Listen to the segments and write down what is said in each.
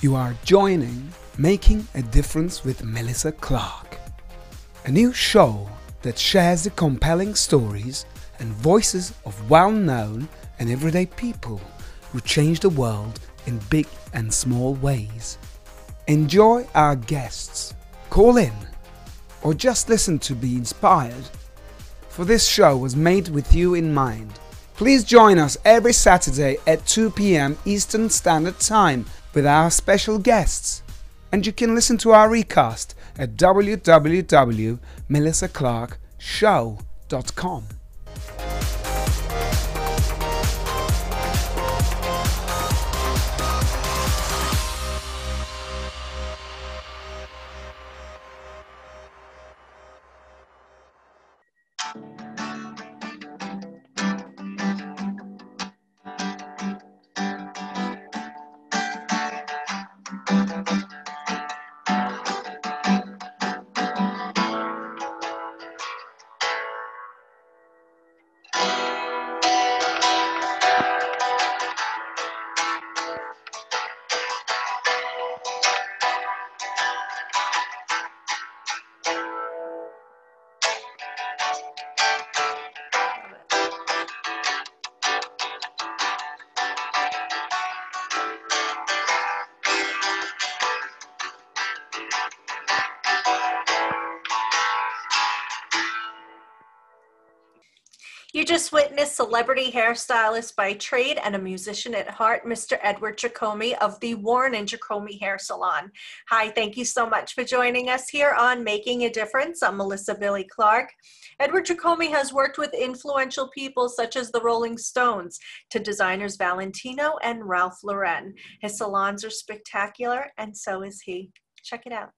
You are joining Making a Difference with Melissa Clark, a new show that shares the compelling stories and voices of well known and everyday people who change the world in big and small ways. Enjoy our guests, call in, or just listen to be inspired. For this show was made with you in mind. Please join us every Saturday at 2 p.m. Eastern Standard Time with our special guests. And you can listen to our recast at www.melissaclarkshow.com. just witnessed celebrity hairstylist by trade and a musician at heart, Mr. Edward Tricomi of the Warren and Tricomi Hair Salon. Hi, thank you so much for joining us here on Making a Difference. I'm Melissa Billy Clark. Edward Tricomi has worked with influential people such as the Rolling Stones to designers Valentino and Ralph Lauren. His salons are spectacular, and so is he. Check it out.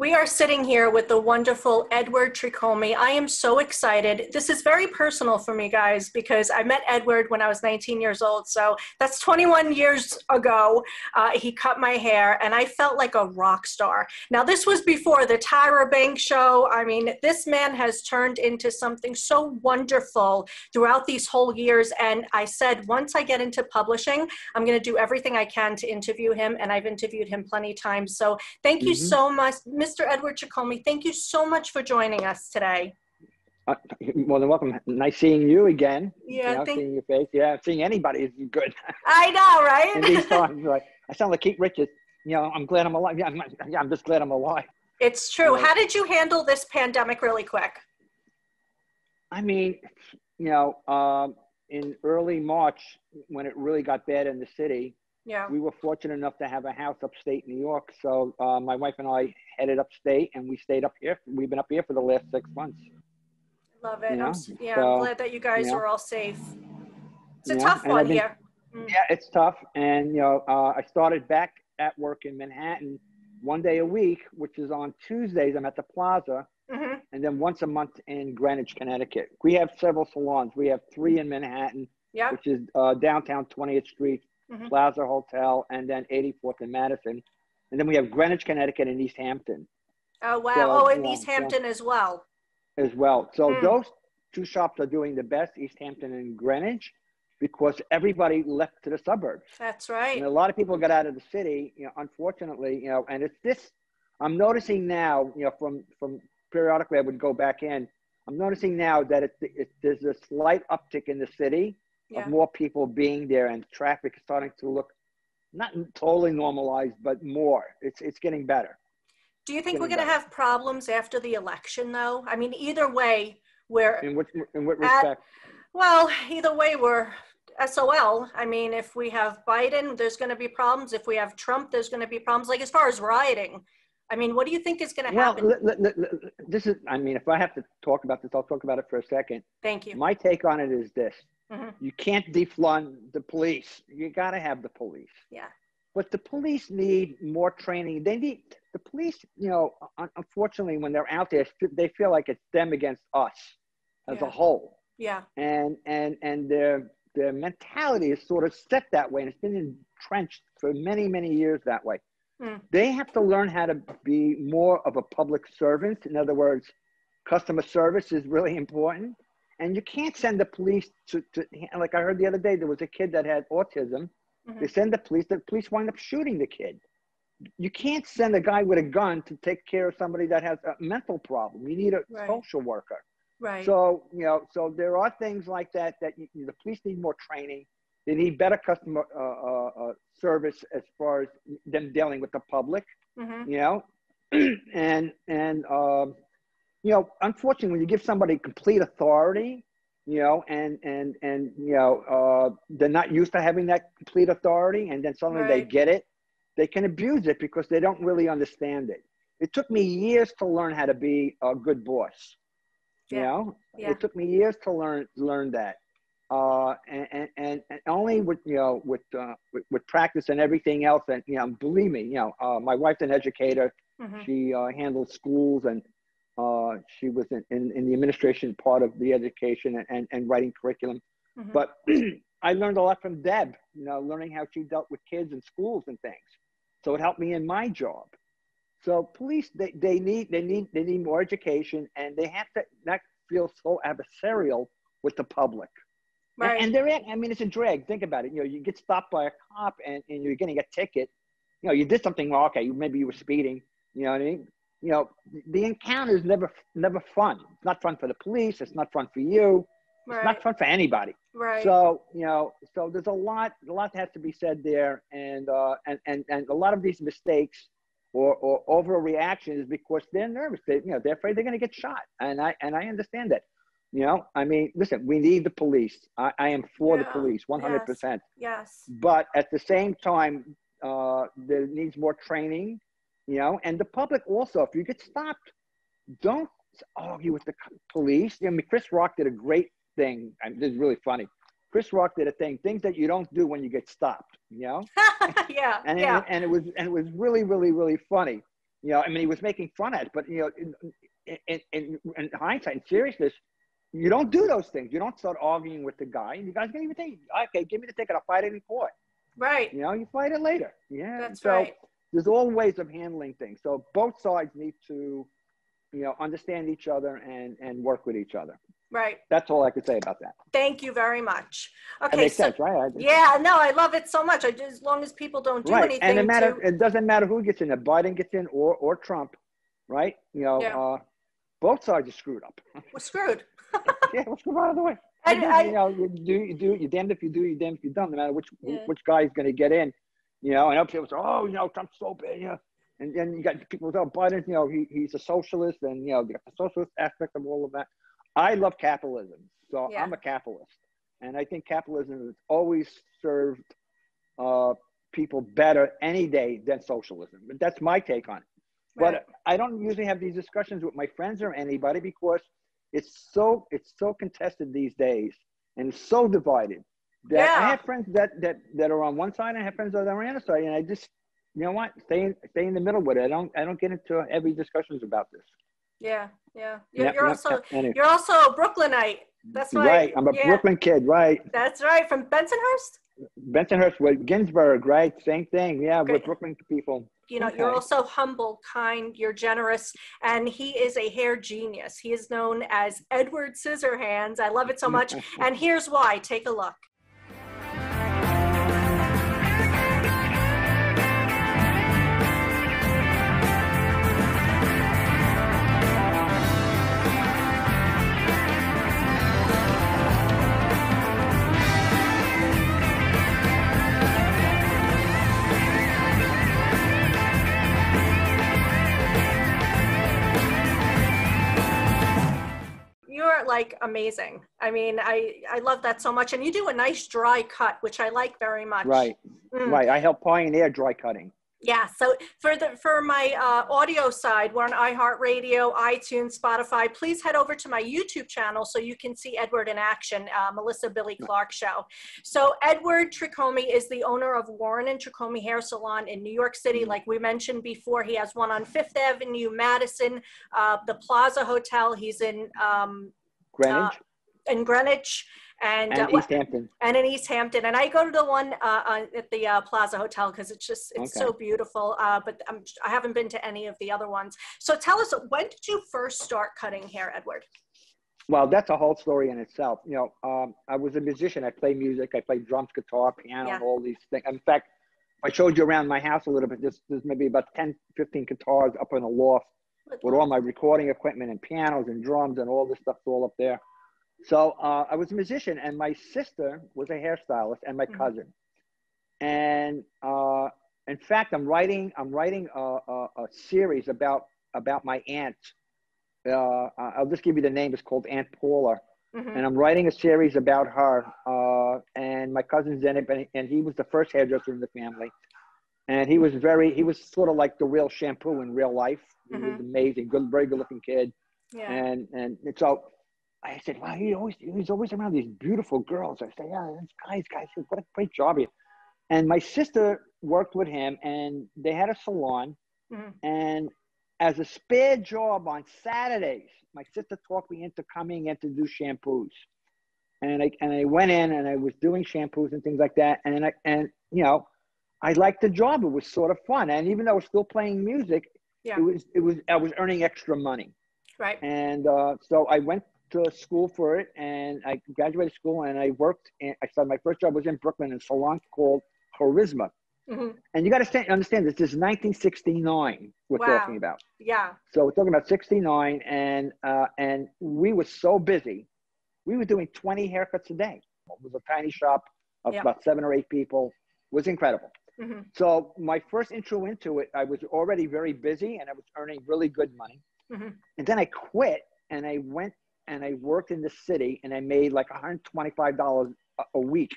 We are sitting here with the wonderful Edward Tricomi. I am so excited. This is very personal for me, guys, because I met Edward when I was 19 years old. So that's 21 years ago. Uh, he cut my hair, and I felt like a rock star. Now, this was before the Tyra Banks show. I mean, this man has turned into something so wonderful throughout these whole years. And I said, once I get into publishing, I'm going to do everything I can to interview him. And I've interviewed him plenty of times. So thank you mm-hmm. so much, Mr. Edward Tricomi, thank you so much for joining us today. Uh, more than welcome. Nice seeing you again. Yeah, you know, seeing your face. Yeah, seeing anybody is good. I know, right? In these times, like I sound like Keith Richards. You know, I'm glad I'm alive. Yeah, I'm, yeah, I'm just glad I'm alive. It's true. How did you handle this pandemic really quick? I mean, you know, um, in early March, when it really got bad in the city, yeah. We were fortunate enough to have a house upstate New York. So uh, my wife and I headed upstate and we stayed up here. We've been up here for the last six months. Love it. You know? I'm, yeah, so, I'm glad that you guys you know, are all safe. It's a tough one been, here. Mm. Yeah, it's tough. And, you know, uh, I started back at work in Manhattan one day a week, which is on Tuesdays. I'm at the plaza. Mm-hmm. And then once a month in Greenwich, Connecticut. We have several salons. We have three in Manhattan, yep. which is uh, downtown 20th Street, mm-hmm. Plaza Hotel, and then 84th and Madison. And then we have Greenwich, Connecticut, and East Hampton. Oh, wow. So, oh, and East Hampton as well. As well. So mm. those two shops are doing the best, East Hampton and Greenwich, because everybody left to the suburbs. That's right. And a lot of people got out of the city, you know, unfortunately, you know, and it's this, I'm noticing now, you know, from, from periodically I would go back in, I'm noticing now that it, it, there's a slight uptick in the city yeah. of more people being there and traffic is starting to look not totally normalized, but more. It's it's getting better. Do you think we're going to have problems after the election, though? I mean, either way, we're in what in what respect? At, well, either way, we're SOL. I mean, if we have Biden, there's going to be problems. If we have Trump, there's going to be problems. Like as far as rioting, I mean, what do you think is going to well, happen? Well, this is. I mean, if I have to talk about this, I'll talk about it for a second. Thank you. My take on it is this: Mm-hmm. You can't defund the police. You got to have the police. Yeah. But the police need more training. They need the police. You know, unfortunately, when they're out there, they feel like it's them against us as yeah. a whole. Yeah. And and and their their mentality is sort of set that way, and it's been entrenched for many many years that way. Mm. They have to learn how to be more of a public servant. In other words, customer service is really important and you can't send the police to, to like I heard the other day, there was a kid that had autism Mhm. They send the police. The police wind up shooting the kid. You can't send a guy with a gun to take care of somebody that has a mental problem. You need a Right. social worker. Right. So you know, so there are things like that that you, the police need more training. They need better customer uh, uh, uh, service as far as them dealing with the public. hmm You know, and and um, you know, unfortunately, when you give somebody complete authority, you know, and and and you know, uh, they're not used to having that complete authority, and then suddenly they get it, they can abuse it because they don't really understand it. It took me years to learn how to be a good boss. You Yeah. know, Yeah. it took me years to learn learn that. Uh, and, and, and only with you know with, uh, with with practice and everything else and you know believe me you know uh, my wife's an educator hmm she uh, handled schools and uh, she was in, in, in the administration part of the education and, and, and writing curriculum. hmm But I learned a lot from Deb, you know, learning how she dealt with kids and schools and things. So it helped me in my job. So police, they, they need they need they need more education and they have to not feel so adversarial with the public. And- Right. And they're at, I mean, it's a drag. Think about it. You know, you get stopped by a cop and, and you're getting a ticket. You know, you did something wrong. Okay, maybe you were speeding. You know what I mean? You know, the encounter is never never fun. It's not fun for the police. It's not fun for you. It's not fun for anybody. right. So you know, so there's a lot, a lot has to be said there, and uh, and and and a lot of these mistakes or or overreaction is because they're nervous. They you know they're afraid they're going to get shot, and I and I understand that. You know, I mean, listen, we need the police. I, I am for the police, 100. percent yes. But at the same time, uh, there needs more training. You know, and the public also. If you get stopped, don't argue with the police. I mean, Chris Rock did a great thing. I mean, this is really funny. Chris Rock did a thing, things that you don't do when you get stopped. You know, yeah. and yeah. and, and it was and it was really really really funny. You know, I mean, he was making fun of it, but you know, in, in, in, in hindsight, in seriousness, you don't do those things. You don't start arguing with the guy. You guys can even think, okay, give me the ticket. I'll fight it in court. right. You know, you fight it later. Yeah. That's so right. There's all ways of handling things. So both sides need to, you know, understand each other and and work with each other. Right. That's all I could say about that. Thank you very much. That Okay. makes So, sense, right? I- yeah. No, I love it so much. I just, as long as people don't do right. anything And it matter. to. It doesn't matter who gets in. If Biden gets in or or Trump, right? You know, Yeah. uh, both sides are screwed up. We're screwed. yeah, let's go out of the way. You, I- you know, you do you do you damned if you do, you damned if you don't. No matter which Yeah. which guy is going to get in. You know, and people say, oh, you know, Trump's so bad. Know, and then you got people oh, Biden, you know, he, he's a socialist, and you know, the socialist aspect of all of that. I love capitalism, so Yeah. I'm a capitalist, and I think capitalism has always served uh, people better any day than socialism. But that's my take on it. Right. But I don't usually have these discussions with my friends or anybody because it's so it's so contested these days and so divided that Yeah. I have friends that that that are on one side and I have friends that are on the other side, and I just you know what stay in, stay in the middle with it. I don't I don't get into heavy discussions about this. Yeah. Yeah. You're, you're also. Anyway, you're also a Brooklynite. That's why. right. I'm a yeah, Brooklyn kid, right? That's right. From Bensonhurst. Bensonhurst with Ginsburg, right? Same thing. Yeah, Great. with Brooklyn people. You know, you're also humble, kind, you're generous, and he is a hair genius. He is known as Edward Scissorhands. I love it so much. And here's why. Take a look. Like amazing. I mean, I I love that so much, and you do a nice dry cut, which I like very much. Right, Mm. right. I help pioneer dry cutting. Yeah. So for the for my uh, audio side, we're on iHeartRadio, iTunes, Spotify. Please head over to my YouTube channel so you can see Edward in action, uh, Melissa Billy Clark show. So Edward Tricomi is the owner of Warren and Tricomi Hair Salon in New York City. Like we mentioned before, he has one on Fifth Avenue, Madison, uh, the Plaza Hotel. He's in um, Greenwich in Greenwich. And, and uh, East Hampton. and in East Hampton. And I go to the one uh, on, at the uh, Plaza Hotel because it's just it's Okay. so beautiful. Uh, but I'm, I haven't been to any of the other ones. So tell us, when did you first start cutting hair, Edward? Well, that's a whole story in itself. You know, um, I was a musician. I play music. I play drums, guitar, piano, Yeah. all these things. In fact, I showed you around my house a little bit. There's, there's maybe about 10, 15 guitars up in a loft with all my recording equipment and pianos and drums and all this stuff's all up there. So uh, I was a musician, and my sister was a hairstylist, and my Mhm. cousin. And uh, in fact, I'm writing I'm writing a, a, a series about about my aunt. Uh, I'll just give you the name. It's called Aunt Paula, Mhm. and I'm writing a series about her. Uh, and my cousin's in it, and, and he was the first hairdresser in the family. And he was very he was sort of like the real shampoo in real life. He was Mhm. amazing, good, very good looking kid. Yeah. And and so I said, wow, he always he's always around these beautiful girls. I said yeah, this guy's guy said, what a great job here. And my sister worked with him, and they had a salon. Mhm. And as a spare job on Saturdays, my sister talked me into coming in to do shampoos. And I and I went in and I was doing shampoos and things like that. And I and you know, I liked the job. It was sort of fun. And even though I was still playing music, Yeah. it was it was I was earning extra money. Right. And uh, so I went to school for it, and I graduated school, and I worked. In, I started my first job was in Brooklyn in a salon called Charisma. hmm And you got to understand this. This is 1969. We're Wow. talking about. Yeah. So we're talking about 69, and uh, and we were so busy. We were doing 20 haircuts a day. It was a tiny shop of Yeah. about seven or eight people. It was incredible. Hmm So my first intro into it, I was already very busy, and I was earning really good money. hmm And then I quit and I went and I worked in the city and I made like $125 a- a week.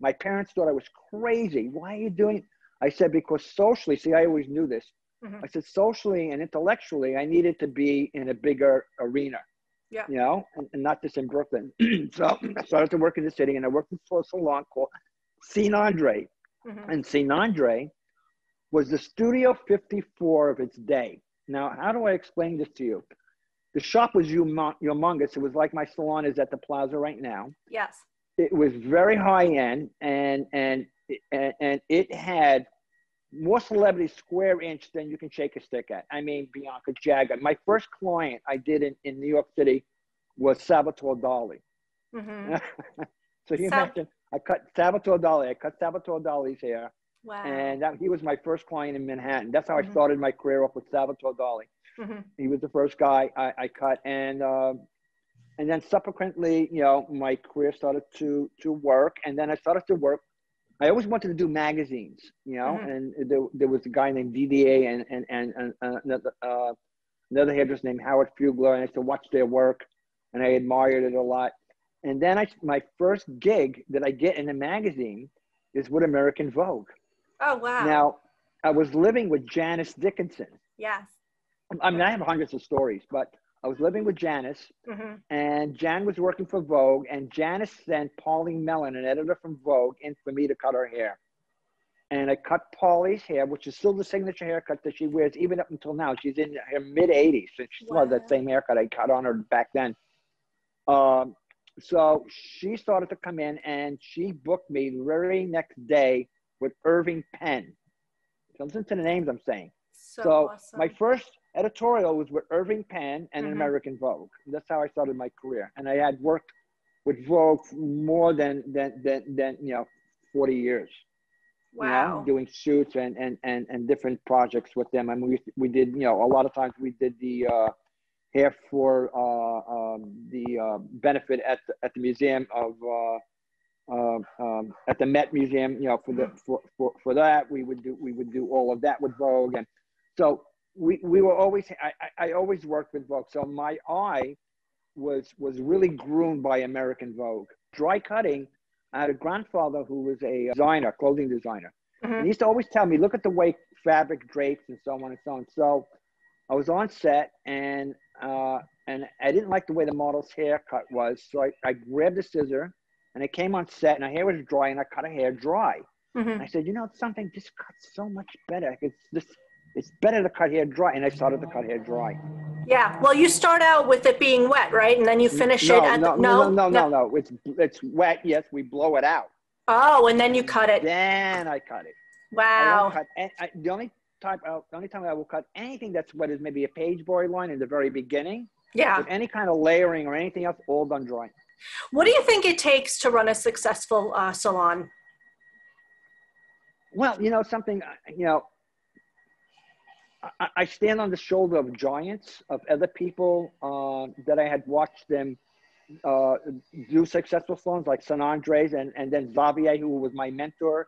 My parents thought I was crazy. Why are you doing? I said, because socially, see, I always knew this. Mhm. I said, socially and intellectually, I needed to be in a bigger arena, Yeah. you know, and, and not just in Brooklyn. so I started to work in the city and I worked for a salon called Scene Andre. Hmm And Scene Andre was the Studio 54 of its day. Now, how do I explain this to you? The shop was humo- humongous. It was like my salon is at the plaza right now. Yes. It was very high end, and and and, it had more celebrities square inch than you can shake a stick at. I mean, Bianca Jagger. My first client I did in, in New York City was Salvatore Dali. hmm so you Sal- imagine, I cut Salvatore Dali. I cut Salvatore Dali's hair Wow. and that, he was my first client in Manhattan. That's how Mhm. I started my career off with Salvatore Dali. hmm He was the first guy I, I cut, and uh, and then subsequently, you know, my career started to to work, and then I started to work. I always wanted to do magazines, you know, Mhm. and there, there was a guy named DDA and and and, and uh, another uh, another hairdresser named Howard Fugler, and I used to watch their work, and I admired it a lot. And then I my first gig that I get in a magazine is with American Vogue. Oh wow. Now, I was living with Janice Dickinson. yes. I mean, I have hundreds of stories, but I was living with Janice, hmm and Jan was working for Vogue, and Janice sent Polly Mellen, an editor from Vogue, in for me to cut her hair. And I cut Polly's hair, which is still the signature haircut that she wears even up until now. She's in her mid 80s, and she still has that same haircut I cut on her back then. Um, so she started to come in, and she booked me the very next day with Irving Penn. So listen to the names I'm saying. So, So awesome. my first editorial was with Irving Penn and Mhm. American Vogue. That's how I started my career, and I had worked with Vogue more than than than, than you know forty years. you know, wow. doing shoots and, and and and different projects with them. I mean, we we did you know a lot of times we did the uh, for uh, um, the uh, benefit at the, at the museum of. Uh, uh, um, at the Met Museum, you know, for the for, for, for that we would do we would do all of that with Vogue, and so we we were always I, I always worked with Vogue. So my eye was was really groomed by American Vogue. Dry cutting. I had a grandfather who was a designer, clothing designer. And Mhm. he used to always tell me, look at the way fabric drapes and so on and so on. So I was on set and uh, and I didn't like the way the model's haircut was. So I, I grabbed a scissor and I came on set and her hair was dry and I cut her hair dry. Mhm. I said, you know something, this cuts so much better. It's this it's better to cut hair dry. And I started to cut hair dry. Yeah. Well, you start out with it being wet, right? And then you finish no, it at no, the, no, no, no, no, no. It's it's wet. Yes, we blow it out. Oh, and then you cut it. Then I cut it. Wow. cut. an- I, the only type, of, the only time I will cut anything that's what is maybe a page boy line in the very beginning, Yeah. Any kind of layering or anything else, all done dry. What do you think it takes to run a successful uh, salon? Well, you know something. uh, You know, I, I stand on the shoulder of giants, of other people uh, that I had watched them uh, do successful salons, like San Andres, and and then Xavier, who was my mentor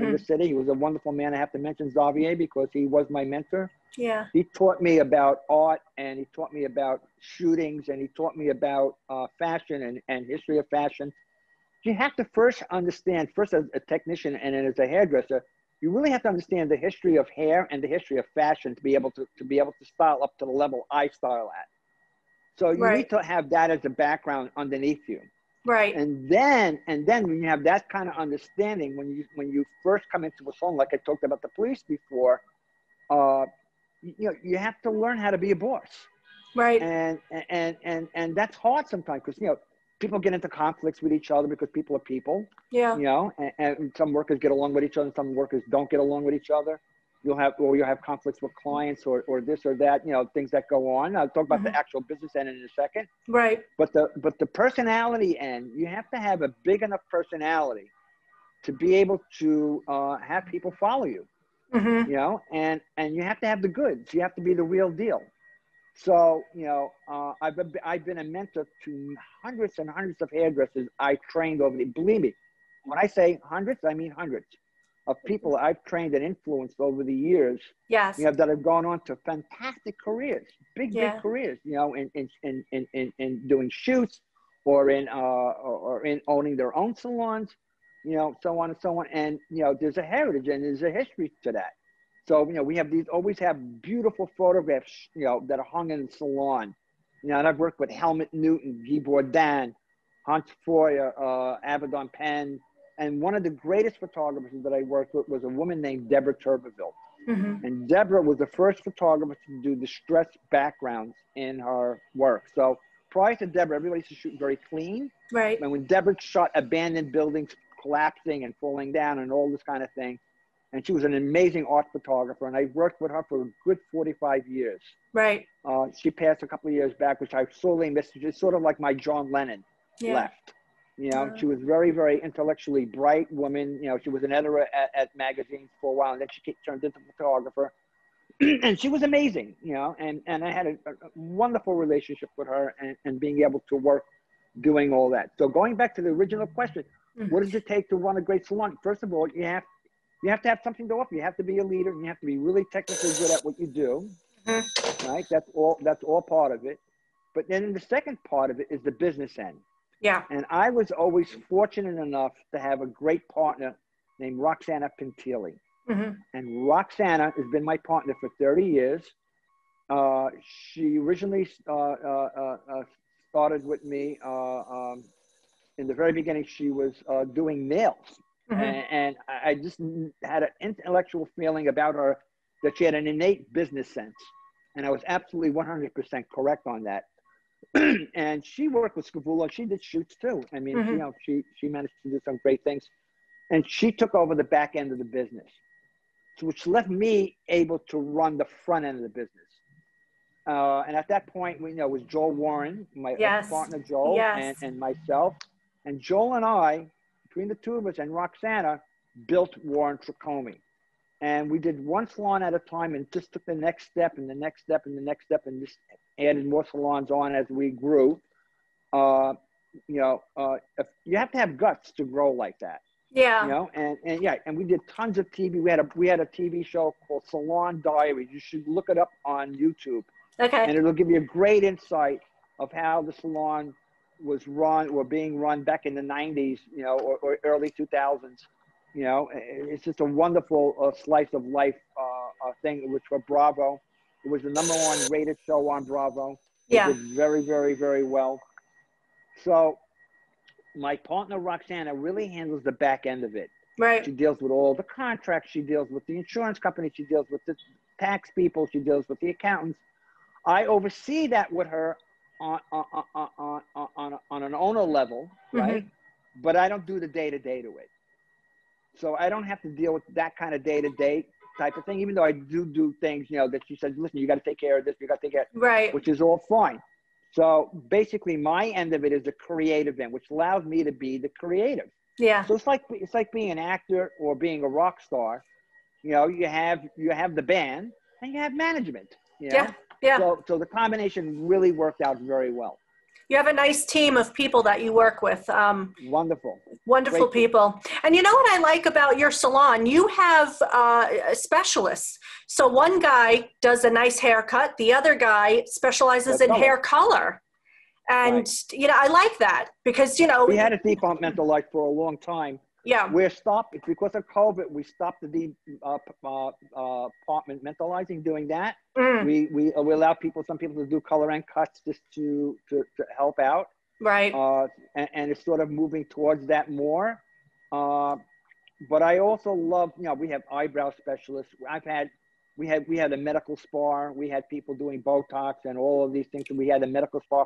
in Mhm. the city. He was a wonderful man. I have to mention Xavier because he was my mentor. Yeah. He taught me about art, and he taught me about shootings, and he taught me about uh, fashion and, and history of fashion. You have to first understand, first as a technician and then as a hairdresser, you really have to understand the history of hair and the history of fashion to be able to, to be able to style up to the level I style at. So you Right. need to have that as a background underneath you Right. and then and then when you have that kind of understanding when you when you first come into a song, like i talked about the police before uh you, you know you have to learn how to be a boss Right. and and and and that's hard sometimes because you know people get into conflicts with each other because people are people Yeah. you know and, and some workers get along with each other some workers don't get along with each other you'll have or you'll have conflicts with clients or, or this or that you know things that go on. I'll talk about Mhm. the actual business end in a second. Right. but the but the personality end you have to have a big enough personality to be able to uh, have people follow you. Hmm you know and and you have to have the goods. You have to be the real deal. So you know uh, I've, been, I've been a mentor to hundreds and hundreds of hairdressers i trained over the believe me when i say hundreds i mean hundreds of people i've trained and influenced over the years Yes. you know, that have gone on to fantastic careers, big, Yeah. big careers, you know, in, in, in, in, in, in doing shoots or in, uh, or, or in owning their own salons, you know, so on and so on. And, you know, there's a heritage and there's a history to that. So, you know, we have these, always have beautiful photographs, you know, that are hung in the salon. You know, and I've worked with Helmut Newton, Guy Bourdin, Hans Feurer, uh, Avedon Penn, and one of the greatest photographers that I worked with was a woman named Deborah Turbeville. hmm And Deborah was the first photographer to do the stress backgrounds in her work. So prior to Deborah, everybody used to shoot very clean. Right. And when Deborah shot abandoned buildings collapsing and falling down and all this kind of thing, and she was an amazing art photographer, and I worked with her for a good 45 years. Right. Uh, she passed a couple of years back, which I sorely missed. She's sort of like my John Lennon Yeah. left. You know, she was very, very intellectually bright woman. You know, she was an editor at, at magazines for a while, and then she turned into a photographer. and she was amazing, you know, and, and I had a, a wonderful relationship with her and, and being able to work doing all that. So going back to the original question, Mhm. what does it take to run a great salon? First of all, you have you have to have something to offer. You have to be a leader and you have to be really technically good at what you do. Right? That's all that's all part of it. But then the second part of it is the business end. Yeah. And I was always fortunate enough to have a great partner named Roxana Pintilli. hmm And Roxana has been my partner for 30 years. Uh, she originally uh, uh, uh, uh, started with me uh, um, in the very beginning. She was uh, doing nails. hmm And, and I just had an intellectual feeling about her that she had an innate business sense. And I was absolutely 100% correct on that. and she worked with Scavullo. She did shoots too. I mean, Mhm. you know, she, she managed to do some great things. And she took over the back end of the business, which left me able to run the front end of the business. Uh, and at that point, we you know it was Joel Warren, my Yes. partner Joel, Yes. and, and myself. And Joel and I, between the two of us and Roxana, built Warren Tricomi. And we did one salon at a time and just took the next step and the next step and the next step and just added more salons on as we grew. Uh, you know, uh, if, you have to have guts to grow like that Yeah. you know and and yeah and we did tons of tv we had a we had a tv show called salon diaries you should look it up on youtube Okay. and it'll give you a great insight of how the salon was run or being run back in the 90s you know or, or early 2000s you know it's just a wonderful uh, slice of life uh, uh, thing which for bravo it was the number one rated show on bravo it Yeah. did very very very well so my partner roxana really handles the back end of it Right. she deals with all the contracts. She deals with the insurance company. She deals with the tax people. She deals with the accountants. I oversee that with her on on on on, on, on an owner level, right? But I don't do the day to day to it. So I don't have to deal with that kind of day to day type of thing. Even though I do do things, you know, that she says, listen, you got to take care of this. You got to take care, Right. which is all fine. So basically, my end of it is the creative end, which allows me to be the creative. Yeah. So it's like it's like being an actor or being a rock star. You know, you have you have the band and you have management. You know? Yeah. Yeah. So so the combination really worked out very well. You have a nice team of people that you work with. Um, Wonderful. wonderful Great. people. And you know what I like about your salon? You have uh, specialists. So one guy does a nice haircut, the other guy specializes Hair in hair color. And, you know, I like that because, you know, We had a departmental like for a long time. Yeah, We're stopped it's because of COVID. We stopped the de, uh, uh, uh, doing that. mm, We, we we allow people some people to do color and cuts just to to, to help out. right. uh, and, and it's sort of moving towards that more. Uh, but I also love, you know, we have eyebrow specialists. I've had, we had, we had a medical spa. We had people doing Botox and all of these things. We had a medical spa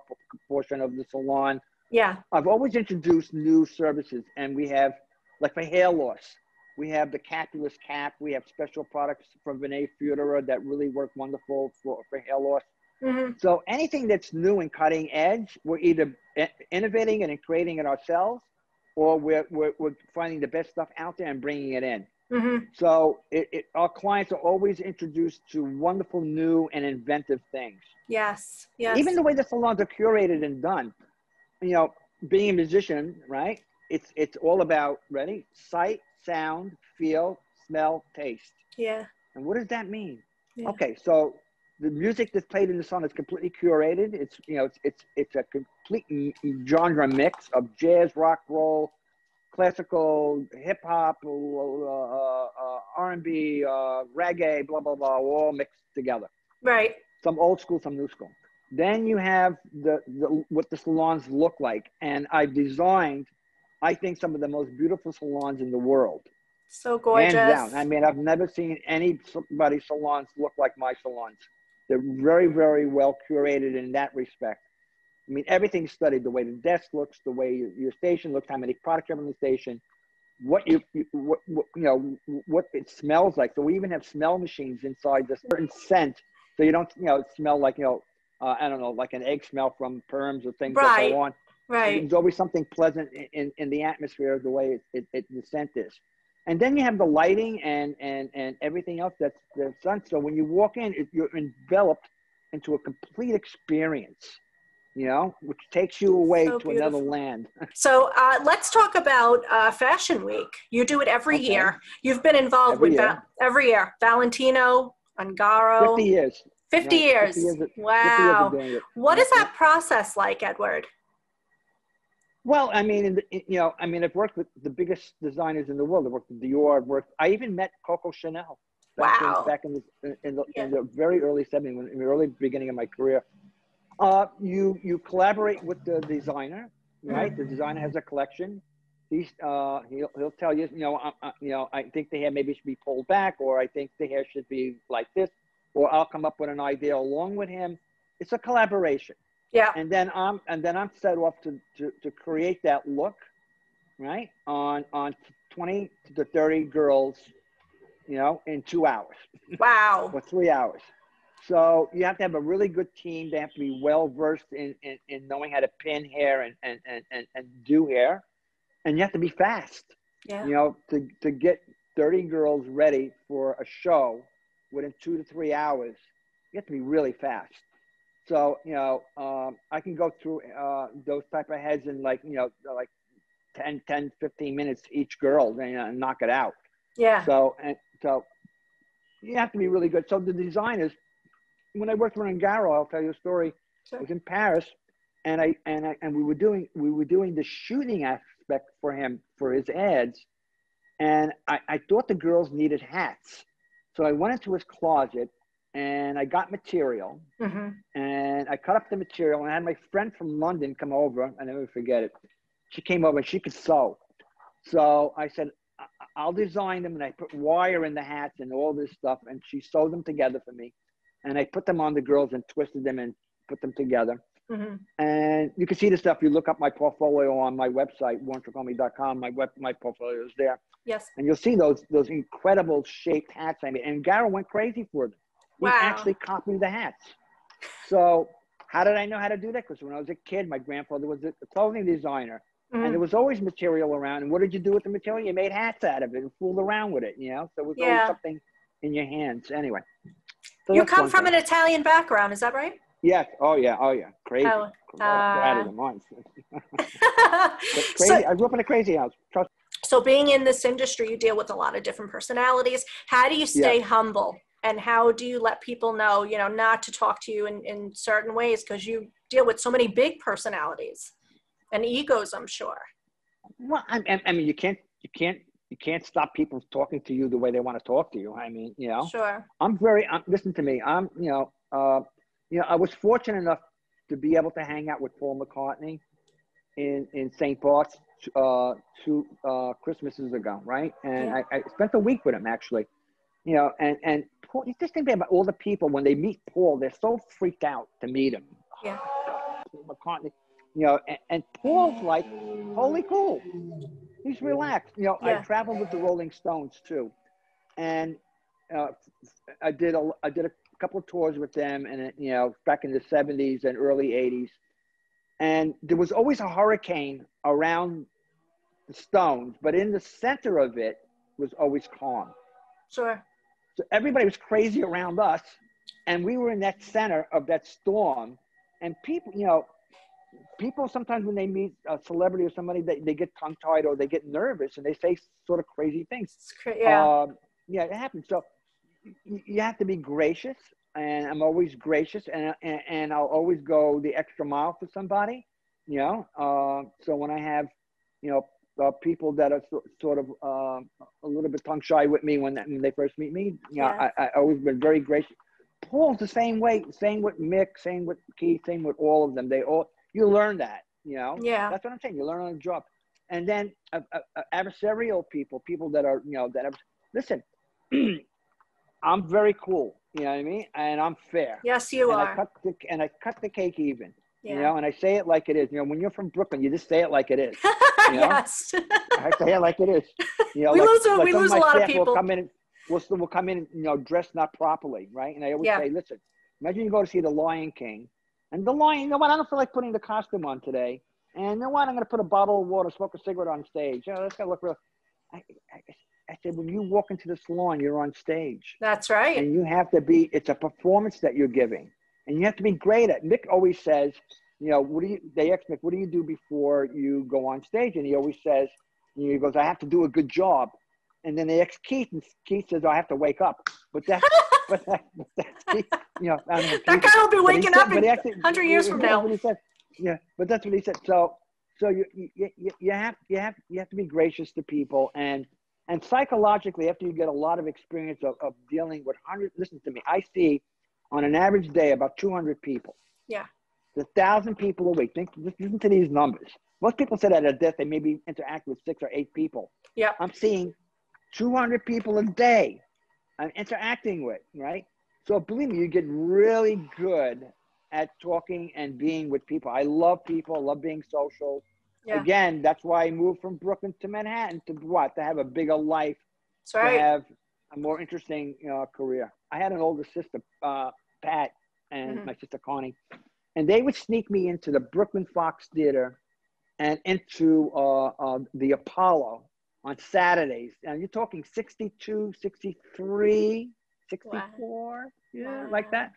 portion of the salon. yeah, I've always introduced new services, and we have, like for hair loss, we have the Capillus cap. We have special products from Vinay Futura that really work wonderful for, for hair loss. hmm So anything that's new and cutting edge, we're either innovating and creating it ourselves, or we're, we're, we're finding the best stuff out there and bringing it in. hmm So it, it, our clients are always introduced to wonderful new and inventive things. yes, yes. Even the way the salons are curated and done. You know, being a musician, right? It's it's all about ready, sight, sound, feel, smell, taste. yeah, And what does that mean? Yeah. Okay, so the music that's played in the song is completely curated. It's you know it's it's it's a complete genre mix of jazz, rock, roll, classical, hip hop, uh, uh, R and B, uh, reggae, blah blah blah, all mixed together. right. Some old school, some new school. Then you have the, the what the salons look like, and I've designed, I think, some of the most beautiful salons in the world. So gorgeous. Hands down. I mean, I've never seen anybody's salons look like my salons. They're very, very well curated in that respect. I mean, everything's studied the way the desk looks, the way your, your station looks, how many products you have on the station, what you, you what, what, you know, what it smells like. So we even have smell machines inside the certain scent, so you don't, you know, smell like, you know, uh, I don't know, like an egg smell from perms or things that go on. Right. There's always something pleasant in, in, the atmosphere of the way it, it, it, the scent is. And then you have the lighting and, and, and everything else that's, the done. So when you walk in, it, you're enveloped into a complete experience, you know, which takes you away So to another land. So uh, let's talk about uh, Fashion Week. You do it every Okay. year. You've been involved Every with year. Va- every year. Valentino, Ungaro. 50 years. 50 Right, years. 50 years of- 50 years wow. What is that process like, Edward? Well, I mean, in the, you know, I mean, I've worked with the biggest designers in the world. I've worked with Dior. I've worked. I even met Coco Chanel. Back Wow. In, back in the in the, Yeah. in the very early '70s, in the early beginning of my career. Uh, you you collaborate with the designer, right? The designer has a collection. He's uh, he'll he'll tell you, you know, uh, you know, I think the hair maybe should be pulled back, or I think the hair should be like this, or I'll come up with an idea along with him. It's a collaboration Yeah. and then I'm and then I'm set off to, to, to create that look, right? On on 20 to 30 girls, you know, in two hours Wow. or three hours. So you have to have a really good team. They have to be well versed in, in, in knowing how to pin hair and, and, and, and, and do hair. And you have to be fast, Yeah. you know, to, to get 30 girls ready for a show within two to three hours. You have to be really fast. So, you know, um, I can go through uh, those type of heads in like, you know, like 10, 10, 15 minutes each girl and, uh, knock it out. Yeah. So, and so you have to be really good. So the designers, when I worked for Ungaro, I'll tell you a story. Sure. I was in Paris and I, and I, and we were doing, we were doing the shooting aspect for him for his ads. And I, I thought the girls needed hats. So I went into his closet and I got material hmm and I cut up the material and I had my friend from London come over. I never forget it. She came over and she could sew. So I said, "I- I'll design them and I put wire in the hats and all this stuff. And she sewed them together for me. And I put them on the girls and twisted them and put them together. hmm And you can see the stuff. You look up my portfolio on my website, warrentricomi.com. My web, my portfolio is there. Yes. And you'll see those those incredible shaped hats I made. Ungaro went crazy for them. He Wow. actually copied the hats. So How did I know how to do that? Because when I was a kid, my grandfather was a clothing designer, and Mm. there was always material around. And what did you do with the material? You made hats out of it and fooled around with it. You know, so it was Yeah. always something in your hands. Anyway, so You come from thing. an Italian background, is that right? yes. Oh yeah. Oh yeah. Crazy. Oh, Go out of uh, the mind. Crazy. so, I grew up in a crazy house. Trust. so being in this industry, you deal with a lot of different personalities. How do you stay humble? And how do you let people know, you know, not to talk to you in, in certain ways because you deal with so many big personalities and egos, I'm sure. Well, I, I- mean, you can't, you can't, you can't stop people talking to you the way they want to talk to you. I mean, you know, Sure. I'm very. Um, listen to me. I'm, you know, uh, you know, I was fortunate enough to be able to hang out with Paul McCartney in in St. Bart's uh, two uh, Christmases ago, right? And Yeah. I, I spent a week with him actually. You know, and and Paul, you just think about all the people when they meet Paul, they're so freaked out to meet him. Yeah. McCartney, you know, and, and Paul's like, holy cool. He's relaxed. You know, I traveled with the Rolling Stones too, and uh, I did a I did a couple of tours with them, and you know, back in the '70s and early '80s, and there was always a hurricane around the Stones, but in the center of it was always calm. Sure. So everybody was crazy around us, and we were in that center of that storm. And people, you know, people sometimes when they meet a celebrity or somebody, they, they get tongue tied or they get nervous and they say sort of crazy things. Yeah. Um, yeah, it happens. So you, you have to be gracious, and I'm always gracious, and, and and I'll always go the extra mile for somebody. You know, uh, so when I have, you know, uh, people that are so, sort of uh, a little bit tongue shy with me when, when they first meet me, you know, Yeah. I, I always been very gracious. Paul's the same way. Same with Mick. Same with Keith. Same with all of them. They all you learn that. You know. yeah. That's what I'm saying. You learn on the job. And then uh, uh, uh, adversarial people, people that are, you know, that have, listen, I'm very cool. You know what I mean? And I'm fair. Yes, you and I are. cut the and I cut the cake even. Yeah. You know, and I say it like it is. You know, when you're from Brooklyn, you just say it like it is. You know? yes. I say it like it is. You know, We like, lose a- like we lose a lot of people. Will come in, and, will, will come in, and, you know, dressed not properly, right? And I always Yeah. say, listen, imagine you go to see The Lion King, and the lion, you know what? I don't feel like putting the costume on today. And you know what? I'm going to put a bottle of water, smoke a cigarette on stage. You know, that's going to look real. I, I, I said, when you walk into the salon, you're on stage That's right. and you have to be it's a performance that you're giving and you have to be great at mick always says you know what do you they ask mick what do you do before you go on stage? And he always says he goes i have to do a good job. And then they ask keith and keith says i have to wake up. But that's but, that, but that's keith, you know mean, that guy will be waking said- up in he actually- 100 years from now. said. yeah but that's what he said. So so you, you you you have you have you have to be gracious to people. And and psychologically, after you get a lot of experience of, of dealing with hundreds, listen to me, I see on an average day about 200 people. Yeah. It's a thousand people a week. Think, just listen to these numbers. Most people say that at death they maybe interact with six or eight people. Yeah. I'm seeing 200 people a day I'm interacting with, right? So believe me, you get really good at talking and being with people. I love people, I love being social. Yeah. Again, that's why I moved from Brooklyn to Manhattan to what? To have a bigger life, That's right. to have a more interesting know, career. I had an older sister, uh, Pat, and Mhm. my sister Connie, and they would sneak me into the Brooklyn Fox Theater and into uh, uh, the Apollo on Saturdays. And you're talking 62, 63, 64, yeah, like that.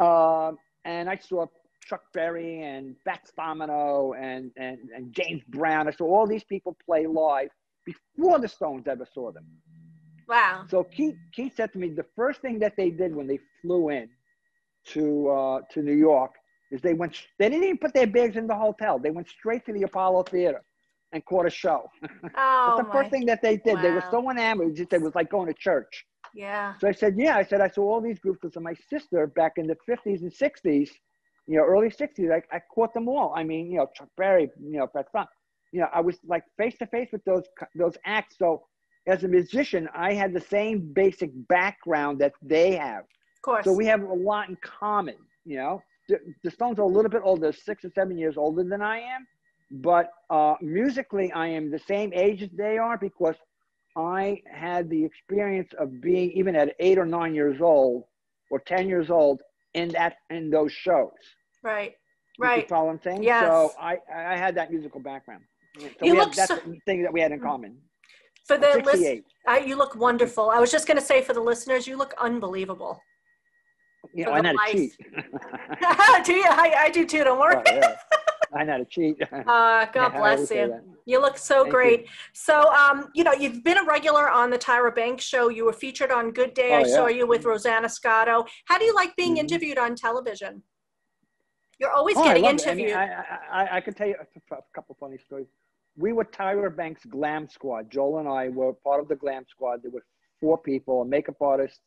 Um, and I saw Chuck Berry and Fats Domino and, and, and James Brown. I saw all these people play live before the Stones ever saw them. Wow. So Keith, Keith said to me, the first thing that they did when they flew in to uh, to New York is they went. They didn't even put their bags in the hotel. They went straight to the Apollo Theater and caught a show. Oh, That's the first thing that they did. They were Wow. so enamored. It just- It was like going to church. Yeah. So I said, yeah. I said I saw all these groups because my sister back in the 50s and 60s, you know, early 60s, I, I caught them all. I mean, you know, Chuck Berry, you know, Pat Funk. You know, I was like face to face with those those acts. So as a musician, I had the same basic background that they have. Of course. So we have a lot in common, you know. The, the Stones are a little bit older, six or seven years older than I am, but uh, musically, I am the same age as they are because I had the experience of being even at eight or nine years old or ten years old in that in those shows. Right. You Right. follow what I'm saying? Yes. So I, I had that musical background. So You we look had, that's so- the thing that we had in common. For the list, 68. I, you look wonderful. I was just going to say for the listeners, you look unbelievable. You for know, I the know how to cheat. do you? I, I do too. Don't worry. Oh, yeah. I know how to cheat. Uh, God Yeah, bless you. You look so Thank you. great. So, um, you know, you've been a regular on the Tyra Banks show. You were featured on Good Day. Oh, I saw you with Rosanna Scotto. How do you like being Mhm. interviewed on television? You're always Oh, I getting it. I, interviewed. mean, I, I, I, I could tell you a, a couple funny stories. We were Tyra Banks Glam Squad. Joel and I were part of the Glam Squad. There were four people: a makeup artist,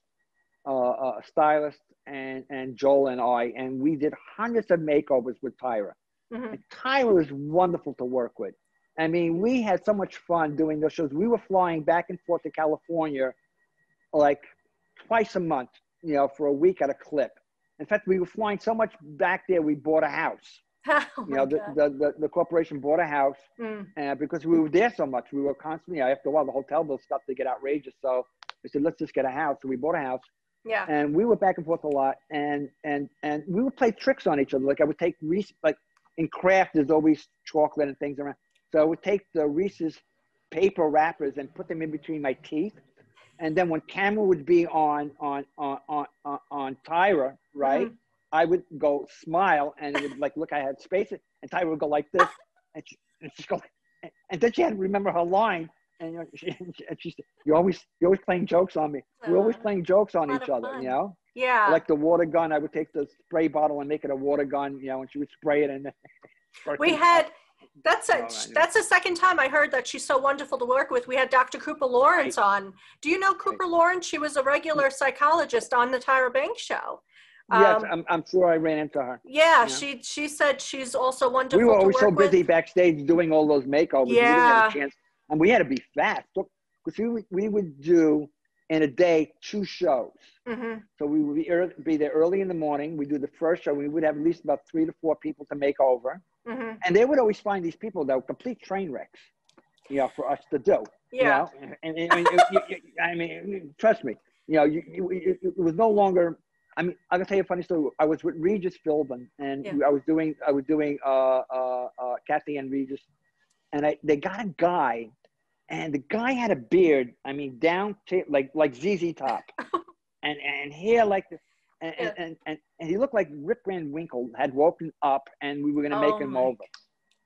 uh, a stylist, and and Joel and I. And we did hundreds of makeovers with Tyra. Mhm. And Tyra was wonderful to work with. I mean, we had so much fun doing those shows. We were flying back and forth to California like twice a month, you know, for a week at a clip. In fact, we were flying so much back there, we bought a house. oh You know, the, the, the, the corporation bought a house Mm. uh, because we were there so much. We were constantly, after a while, the hotel bill started to get outrageous. So we said, let's just get a house. So we bought a house Yeah. and we were back and forth a lot. And, and, and we would play tricks on each other. Like I would take Reese, like in craft, there's always chocolate and things around. So I would take the Reese's paper wrappers and put them in between my teeth. And then when camera would be on, on, on, on, on, on Tyra, right? Mhm. I would go smile and it would like look I had space and Tyra would go like this and she and she'd go and, and then she had to remember her line and you know, she, and she said you're always you're always playing jokes on me we're uh, always playing jokes on each other fun. you know Yeah. like the water gun I would take the spray bottle and make it a water gun you know and she would spray it and we had that's a Oh, that's the second time I heard that she's so wonderful to work with. We had Dr. Cooper Lawrence on. Do you know Cooper Lawrence? She was a regular psychologist on the Tyra Banks show. Yes Um, I'm, I'm sure I ran into her Yeah, Yeah. she she said she's also wonderful we were always so with. busy backstage doing all those makeovers. We didn't Yeah. chance, and we had to be fast because we would, we would do in a day two shows. Mhm. So we would be, ear- be there early in the morning. We do the first show. We would have at least about three to four people to make over, Mhm. and they would always find these people that were complete train wrecks, you know, for us to do. you Yeah. know? and, and, and you, you, I mean, trust me, you know, you, you, it, it was no longer. I mean, I'm gonna tell you a funny story. I was with Regis Philbin, and Yeah. I was doing, I was doing uh, uh, uh, Kathy and Regis, and I they got a guy, and the guy had a beard. I mean, down to like like ZZ Top, and and hair like the. And, Yeah. and, and, and he looked like Rip Van Winkle had woken up and we were going to make Oh him my over.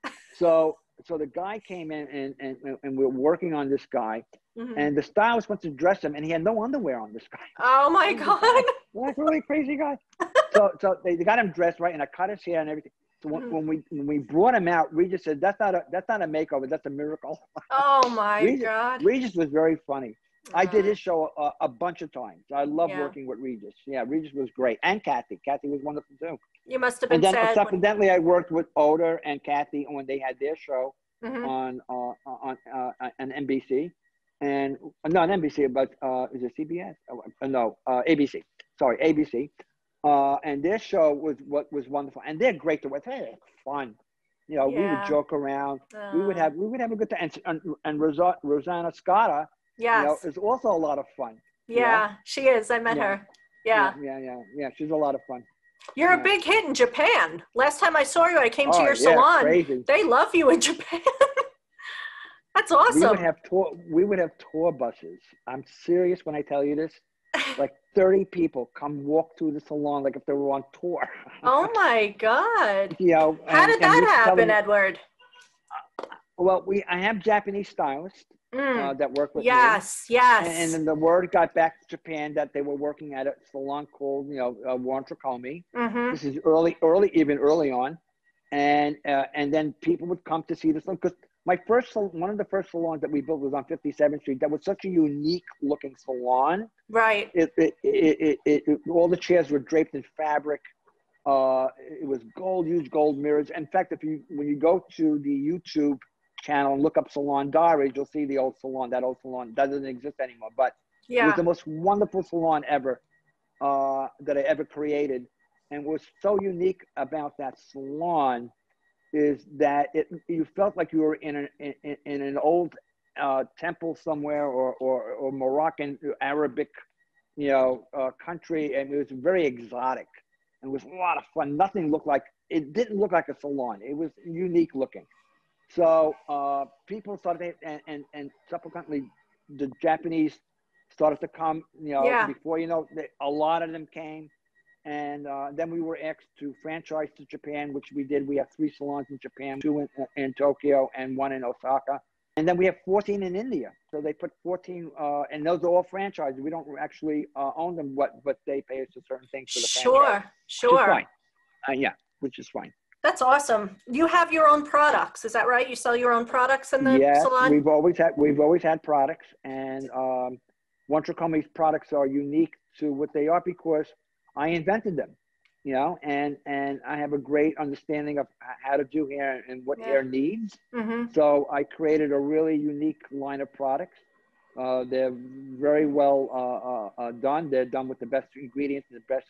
So, so the guy came in and, and, and we we're working on this guy Mhm. and the stylist went to dress him and he had no underwear on this guy. oh my God. Like really crazy guy. So, so they, they got him dressed right and I cut his hair and everything. So when, Mhm. when we, when we brought him out, Regis said, that's not a, that's not a makeover. That's a miracle. Oh my Regis- God. Regis was very funny. I did his show a, a bunch of times. I love Yeah. working with Regis. Yeah, Regis was great. And Kathy. Kathy was wonderful too. You must have been And then sad. when- I worked with Oder and Kathy when they had their show Mhm. on uh, on uh, on NBC, and not NBC, but uh, is it CBS? Oh, uh, no, uh, ABC. Sorry, ABC. Uh, and their show was what was wonderful, and they're great to work. They're fun. You know, we would joke around. we would Uh, have we would have a good time. And and, and Rosa, Rosanna Scotto, Yes. you know, is also a lot of fun. yeah, she is. I met Yeah. her. Yeah. yeah, yeah, yeah. She's a lot of fun. You're a big hit in Japan. Last time I saw you, I came to Oh, your yeah, salon. crazy. They love you in Japan. That's awesome. We would have tour. We would have tour buses. I'm serious when I tell you this. Like 30 people come walk through the salon like if they were on tour. oh my God. you know. How and- did that happen, Edward? Uh, well, we I have Japanese stylists Mm, uh, that worked with yes, me. yes. And, and then the word got back to Japan that they were working at a salon called, you know, uh, Warren Tricomi. hmm This is early, early, even early on, and uh, and then people would come to see this one because my first one of the first salons that we built was on 57th Street. That was such a unique looking salon. Right. It, it, it, it, it all the chairs were draped in fabric. Uh, it was gold, huge gold mirrors. In fact, if you when you go to the YouTube channel and look up Salon Diaries, you'll see the old salon. That old salon doesn't exist anymore, but it was the most wonderful salon ever uh, that I ever created. And what's so unique about that salon is that it you felt like you were in an in, in an old uh, temple somewhere or, or or Moroccan Arabic, you know, uh, country, and it was very exotic. and it was a lot of fun. Nothing looked like it didn't look like a salon. It was unique looking. So uh, people started, and, and and subsequently, the Japanese started to come. You know, Yeah. before you know, they, a lot of them came, and uh, then we were asked to franchise to Japan, which we did. We have three salons in Japan, two in, in Tokyo and one in Osaka, and then we have 14 in India. So they put 14, uh, and those are all franchises. We don't actually uh, own them, but but they pay us a certain thing for the franchise. Sure, sure. Uh, yeah, which is fine. That's awesome. You have your own products, is that right? You sell your own products in the yes, salon? we've always had we've always had products, and um, Warren Tricomi's products are unique to what they are because I invented them, you know, and and I have a great understanding of how to do hair and what Yeah. hair needs. hmm So I created a really unique line of products. Uh, they're very well uh, uh, uh, done. They're done with the best ingredients, the best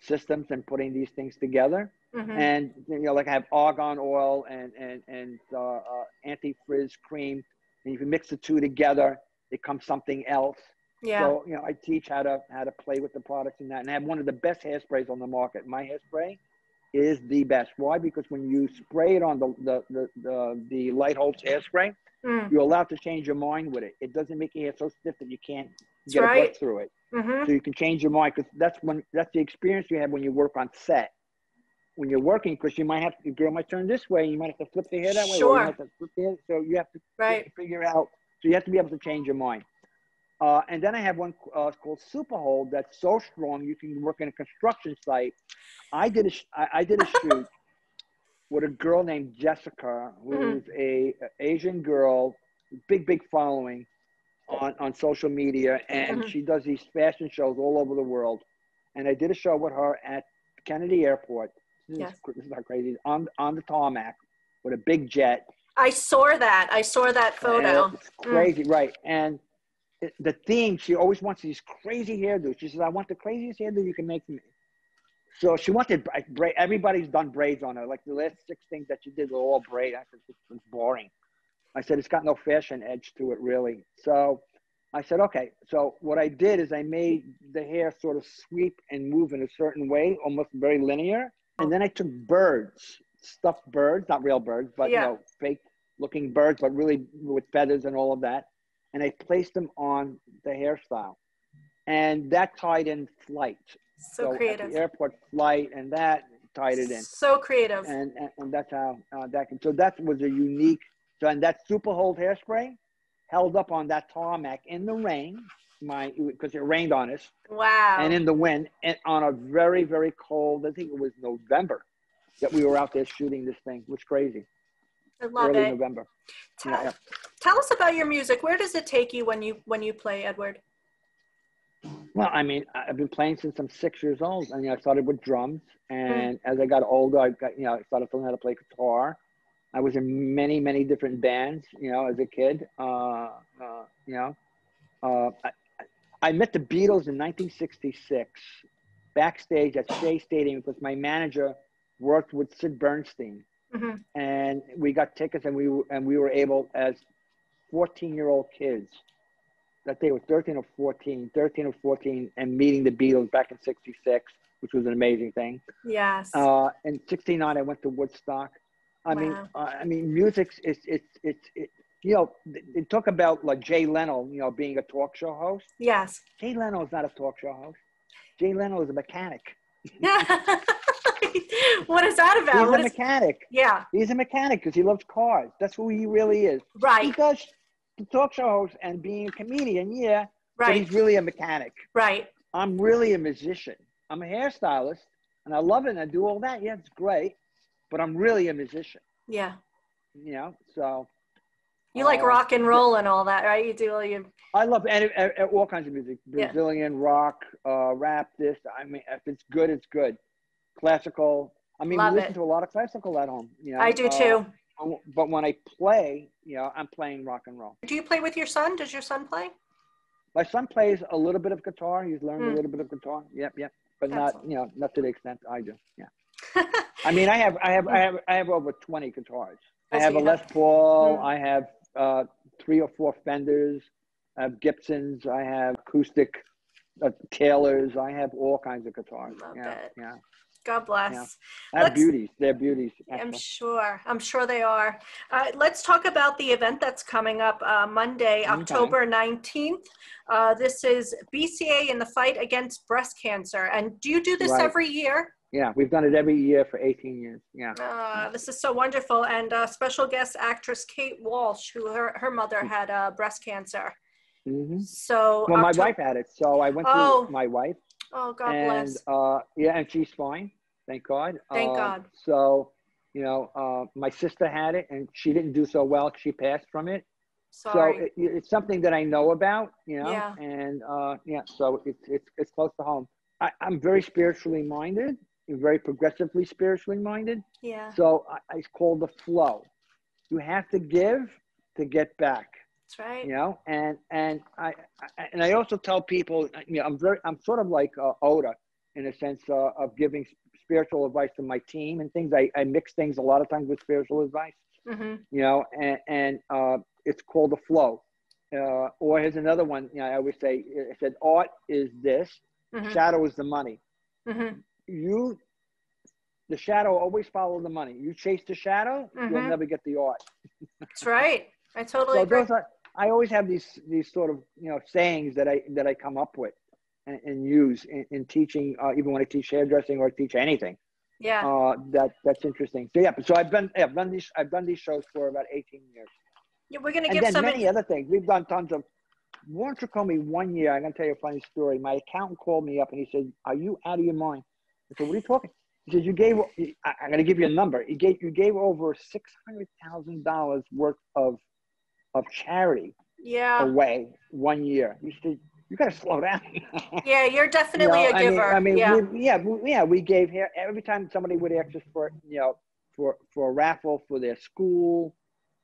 systems, and putting these things together hmm and you know like i have argan oil and and and uh, uh, anti-frizz cream. And if you mix the two together it comes something else. Yeah. so you know i teach how to how to play with the products and that. And i have one of the best hairsprays on the market. My hairspray is the best. Why? Because when you spray it on the the the the, the light holds hairspray Mm. you're allowed to change your mind with it. It doesn't make your hair so stiff that you can't That's get a right. brush through it. Hmm so you can change your mind because that's when that's the experience you have when you work on set. When you're working, because you might have the girl might turn this way, you might have to flip the hair that way. Sure. you might have to flip the hair, so you have to Right. figure out. So you have to be able to change your mind. Uh, and then I have one uh, called Superhold that's so strong you can work in a construction site. I did a I, I did a shoot with a girl named Jessica, who's a, a Asian girl, big big following on on social media, and Mhm. she does these fashion shows all over the world. And I did a show with her at Kennedy Airport. This, Yes. is, this is not crazy. On on the tarmac with a big jet. I saw that. I saw that photo. And It's mm. crazy, right? And the theme, she always wants these crazy hairdos. She says, "I want the craziest hairdo you can make for me." So she wanted bra- bra- everybody's done braids on her. Like the last six things that she did were all braid. I said, "It's it's boring." I said, "It's got no fashion edge to it, really." So I said, "Okay." So what I did is I made the hair sort of sweep and move in a certain way, almost very linear. And then I took birds, stuffed birds, not real birds, but Yeah. you know, fake looking birds, but really with feathers and all of that. And I placed them on the hairstyle. And that tied in flight. So at creative. airport flight and that tied it in. So creative. And, and, and that's how uh, that can, so that was a unique, so and that super hold hairspray held up on that tarmac in the rain, my, because it rained on us Wow. and in the wind and on a very, very cold, I think it was November that we were out there shooting this thing. It was crazy. I love Early it. November. Tell, Yeah, yeah. tell us about your music. Where does it take you when you when you play, Edward? Well, I mean, I've been playing since I'm six years old. And, you know, I started with drums. And as I got older, I got, you know, I started learning how to play guitar. I was in many, many different bands, you know, as a kid. Uh, uh, you know, uh, I, I met the Beatles in 1966 backstage at Shea Stadium because my manager worked with Sid Bernstein. hmm and we got tickets and we were- and we were able as 14 year old kids that they were 13 or 14 13 or 14 and meeting the beatles back in 66 which was an amazing thing Yes. uh in 69 i went to woodstock i mean Wow. uh, i mean music's it's it's it's it, you know they, talk about like jay leno you know being a talk show host yes. jay leno is not a talk show host jay leno is a mechanic what is that about? he's What a is, mechanic yeah. he's a mechanic because he loves cars that's who he really is Right. he does the talk show host and being a comedian, yeah, but Right. he's really a mechanic. Right. I'm really a musician. I'm a hairstylist and I love it and I do all that. Yeah, it's great, but I'm really a musician, Yeah. you know? So You like Uh, rock and roll and all that, right? You do all your I love and, and- and all kinds of music Yeah. Brazilian, rock, uh, rap, this. I mean, if it's good, it's good. Classical. I mean, Love we listen it. to a lot of classical at home, you know? I do uh, too. but when I play, you know, I'm playing rock and roll. Do you play with your son? Does your son play? My son plays a little bit of guitar. He's learned Mm. a little bit of guitar. Yep, yep. But not, you know, not to the extent I do. Yeah. I mean, I have, I have, I have, I have over twenty guitars. I have a Les Paul. Mm. I have uh, three or four Fenders. I have Gibsons. I have acoustic uh, Taylors. I have all kinds of guitars. Love yeah, it. yeah. God bless. Yeah. They're let's, beauties. They're beauties. I'm sure. I'm sure they are. Uh, let's talk about the event that's coming up uh, Monday, okay. October 19th. Uh, this is BCA in the fight against breast cancer. And do you do this right. every year? Yeah, we've done it every year for 18 years. Yeah. Uh, this is so wonderful. And uh, special guest actress Kate Walsh, who her, her mother mm. had uh, breast cancer. Mm-hmm. So, well, my wife had it. So I went oh. to my wife. Oh, God and, bless. Uh, yeah, and she's fine. Thank God. Thank uh, God. So, you know, uh, my sister had it and she didn't do so well. She passed from it. Sorry. So it, it's something that I know about, you know, yeah. and uh, yeah, so it's, it's, it's close to home. I, I'm very spiritually minded very progressively spiritually minded. Yeah. So I, I call the flow. You have to give to get back. That's right. You know, and and I, I and I also tell people, you know, I'm very, I'm sort of like uh, Oda in a sense uh, of giving spiritual advice to my team and things. I, I mix things a lot of times with spiritual advice. Mm-hmm. You know, and and uh, it's called the flow. Uh, or here's another one. You know, I always say, I said, art is this, mm-hmm. shadow is the money. Mm-hmm you the shadow always follow the money. You chase the shadow, mm-hmm. you'll never get the art. That's right. I totally so agree. Are, I always have these these sort of you know sayings that I that I come up with and, and use in, in teaching, uh, even when I teach hairdressing or teach anything. Yeah. Uh, that that's interesting. So yeah, so I've been yeah, I've done these I've done these shows for about eighteen years. Yeah, we're gonna and give then some many other things. We've done tons of. Warren Tricomi one year. I'm gonna tell you a funny story. My accountant called me up and he said, "Are you out of your mind?" I said, what are you talking? He says, you gave, I'm going to give you a number. You gave, you gave over $600,000 worth of, of charity yeah. away one year. You said, you got to slow down. yeah, you're definitely you know, a giver. I mean, I mean yeah. We, yeah, yeah, we gave here every time somebody would ask us for, you know, for, for a raffle for their school,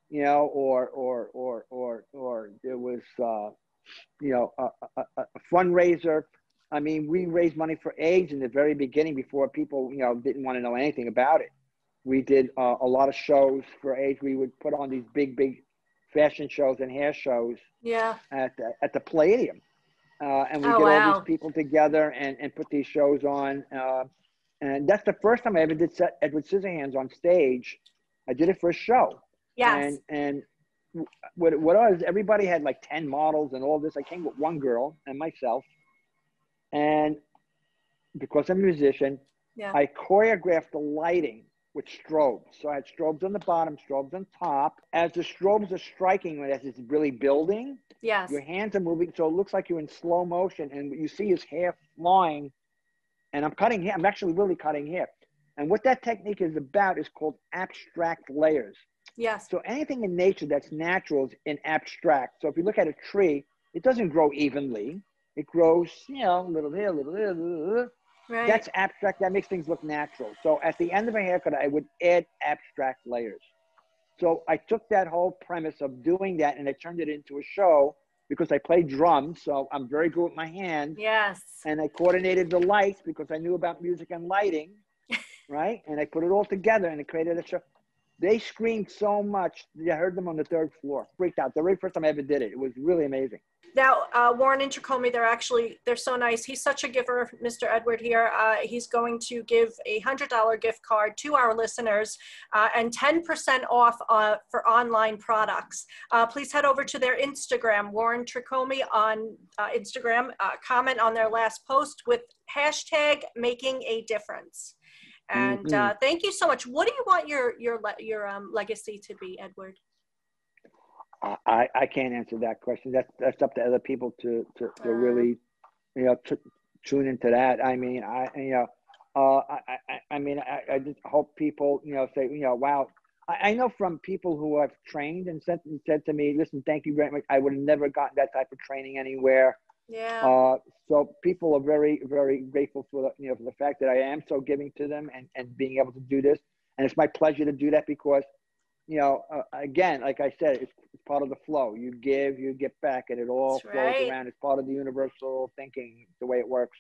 you know, or, or, or, or, or there was, uh, you know, a, a, a fundraiser I mean, we raised money for AIDS in the very beginning before people, you know, didn't want to know anything about it. We did uh, a lot of shows for AIDS. We would put on these big, big fashion shows and hair shows. Yeah. At the, at the Palladium, uh, and we oh, get wow. all these people together and, and put these shows on. Uh, and that's the first time I ever did set Edward Scissorhands on stage. I did it for a show. Yes. And and what what was everybody had like ten models and all this. I came with one girl and myself and because I'm a musician, yeah. I choreographed the lighting with strobes. So I had strobes on the bottom, strobes on top. As the strobes are striking, as it's really building, yes. your hands are moving. So it looks like you're in slow motion. And what you see is hair flying. And I'm cutting hair. I'm actually really cutting hair. And what that technique is about is called abstract layers. Yes. So anything in nature that's natural is in abstract. So if you look at a tree, it doesn't grow evenly. It grows, you know, a little here, a little here. Little Right. That's abstract. That makes things look natural. So at the end of a haircut, I would add abstract layers. So I took that whole premise of doing that and I turned it into a show because I play drums. So I'm very good with my hands. Yes. And I coordinated the lights because I knew about music and lighting. right. And I put it all together and I created a show. They screamed so much. I heard them on the third floor. Freaked out. The very first time I ever did it. It was really amazing. Now, uh, Warren and Tricomi, they're actually, they're so nice. He's such a giver, Mr. Edward here. Uh, he's going to give a $100 gift card to our listeners uh, and 10% off uh, for online products. Uh, please head over to their Instagram, Warren Tricomi on uh, Instagram. comment on their last post with hashtag making a difference. And mm-hmm. thank you so much. What do you want your, your, your um, legacy to be, Edward? I, I can't answer that question. That's that's up to other people to to, to really, you know, t- tune into that. I mean, I you know, uh, I, I I mean, I, I just hope people you know say you know, wow. I, I know from people who have trained and said and said to me, listen, thank you very much. I would have never gotten that type of training anywhere. Yeah. Uh, so people are very very grateful for the you know for the fact that I am so giving to them and and being able to do this. And it's my pleasure to do that because you know, uh, again, like I said, it's, it's, part of the flow. You give, you get back, and it all That's flows right. around. It's part of the universal thinking, the way it works.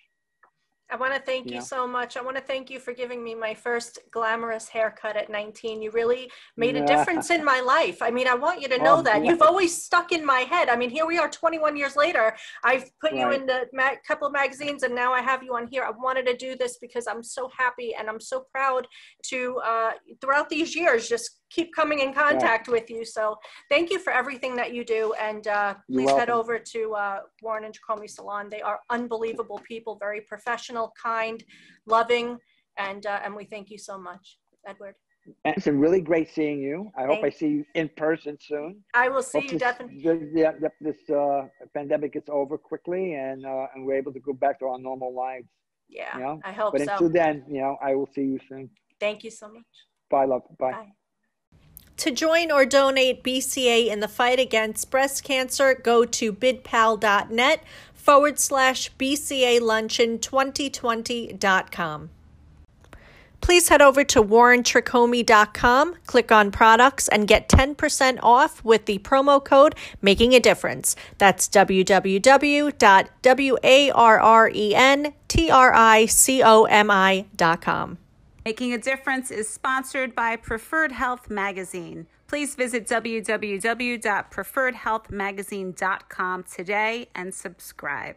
I want to thank you Yeah. so much. I want to thank you for giving me my first glamorous haircut at 19. You really made a difference in my life. I mean, I want you to know Oh, that. yeah. You've always stuck in my head. I mean, here we are 21 years later. I've put you in a ma- couple of magazines and now I have you on here. I wanted to do this because I'm so happy and I'm so proud to, uh, throughout these years, just keep coming in contact with you. So thank you for everything that you do. And uh, please head over to uh, Warren and Tricomi Salon. They are unbelievable people, very professional, kind, loving, and uh, and we thank you so much, Edward. And it's been really great seeing you. I hope I see you in person soon. I will see Hope you this, definitely. yeah, this uh, pandemic gets over quickly and uh, and we're able to go back to our normal lives. Yeah, you know, I hope But so. until then, you know, I will see you soon. Thank you so much. Bye, love. Bye. Bye. To join or donate BCA in the fight against breast cancer, go to bidpal.net forward slash BCA luncheon 2020.com. Please head over to warrentricomi.com, click on products, and get 10% off with the promo code Making a Difference. That's www.warrentricomi.com. Making a Difference is sponsored by Preferred Health Magazine. Please visit www.preferredhealthmagazine.com today and subscribe.